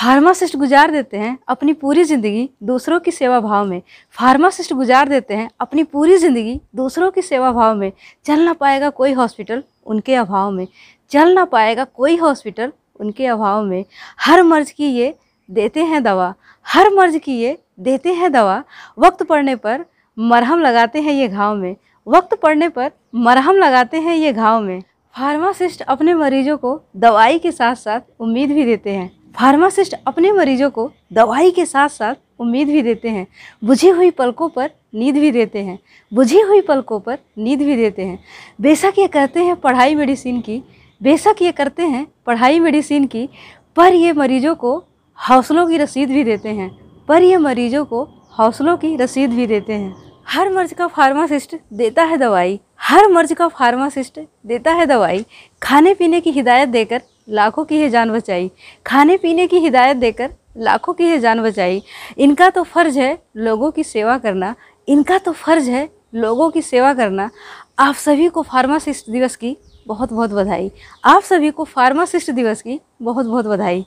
Pharmacist गुजार देते हैं अपनी पूरी ज़िंदगी दूसरों की सेवा भाव में। फार्मासिस्ट गुजार देते हैं अपनी पूरी ज़िंदगी दूसरों की सेवा भाव में। चल ना पाएगा कोई हॉस्पिटल उनके अभाव में। चल ना पाएगा कोई हॉस्पिटल उनके अभाव में। हर मर्ज की ये देते हैं दवा। हर मर्ज की ये देते हैं दवा। वक्त पड़ने पर मरहम लगाते हैं ये घाव में। वक्त पड़ने पर मरहम लगाते हैं ये घाव में। फार्मासिस्ट अपने मरीजों को दवाई के साथ साथ उम्मीद भी देते हैं। फार्मासिस्ट अपने मरीजों को दवाई के साथ साथ उम्मीद भी देते हैं। बुझी हुई पलकों पर नींद भी देते हैं। बुझी हुई पलकों पर नींद भी देते हैं। बेशक ये करते हैं पढ़ाई मेडिसिन की, बेशक ये करते हैं पढ़ाई मेडिसिन की, पर ये मरीजों को हौसलों की रसीद भी देते हैं। पर ये मरीजों को हौसलों की रसीद भी देते हैं। हर मर्ज का फार्मासिस्ट देता है दवाई। हर मर्ज का फार्मासिस्ट देता है दवाई। खाने पीने की हिदायत देकर लाखों की है जान बचाई। खाने पीने की हिदायत देकर लाखों की है जान बचाई। इनका तो फ़र्ज़ है लोगों की सेवा करना। इनका तो फ़र्ज़ है लोगों की सेवा करना। आप सभी को फार्मासिस्ट दिवस की बहुत बहुत बधाई। आप सभी को फार्मासिस्ट दिवस की बहुत बहुत बधाई।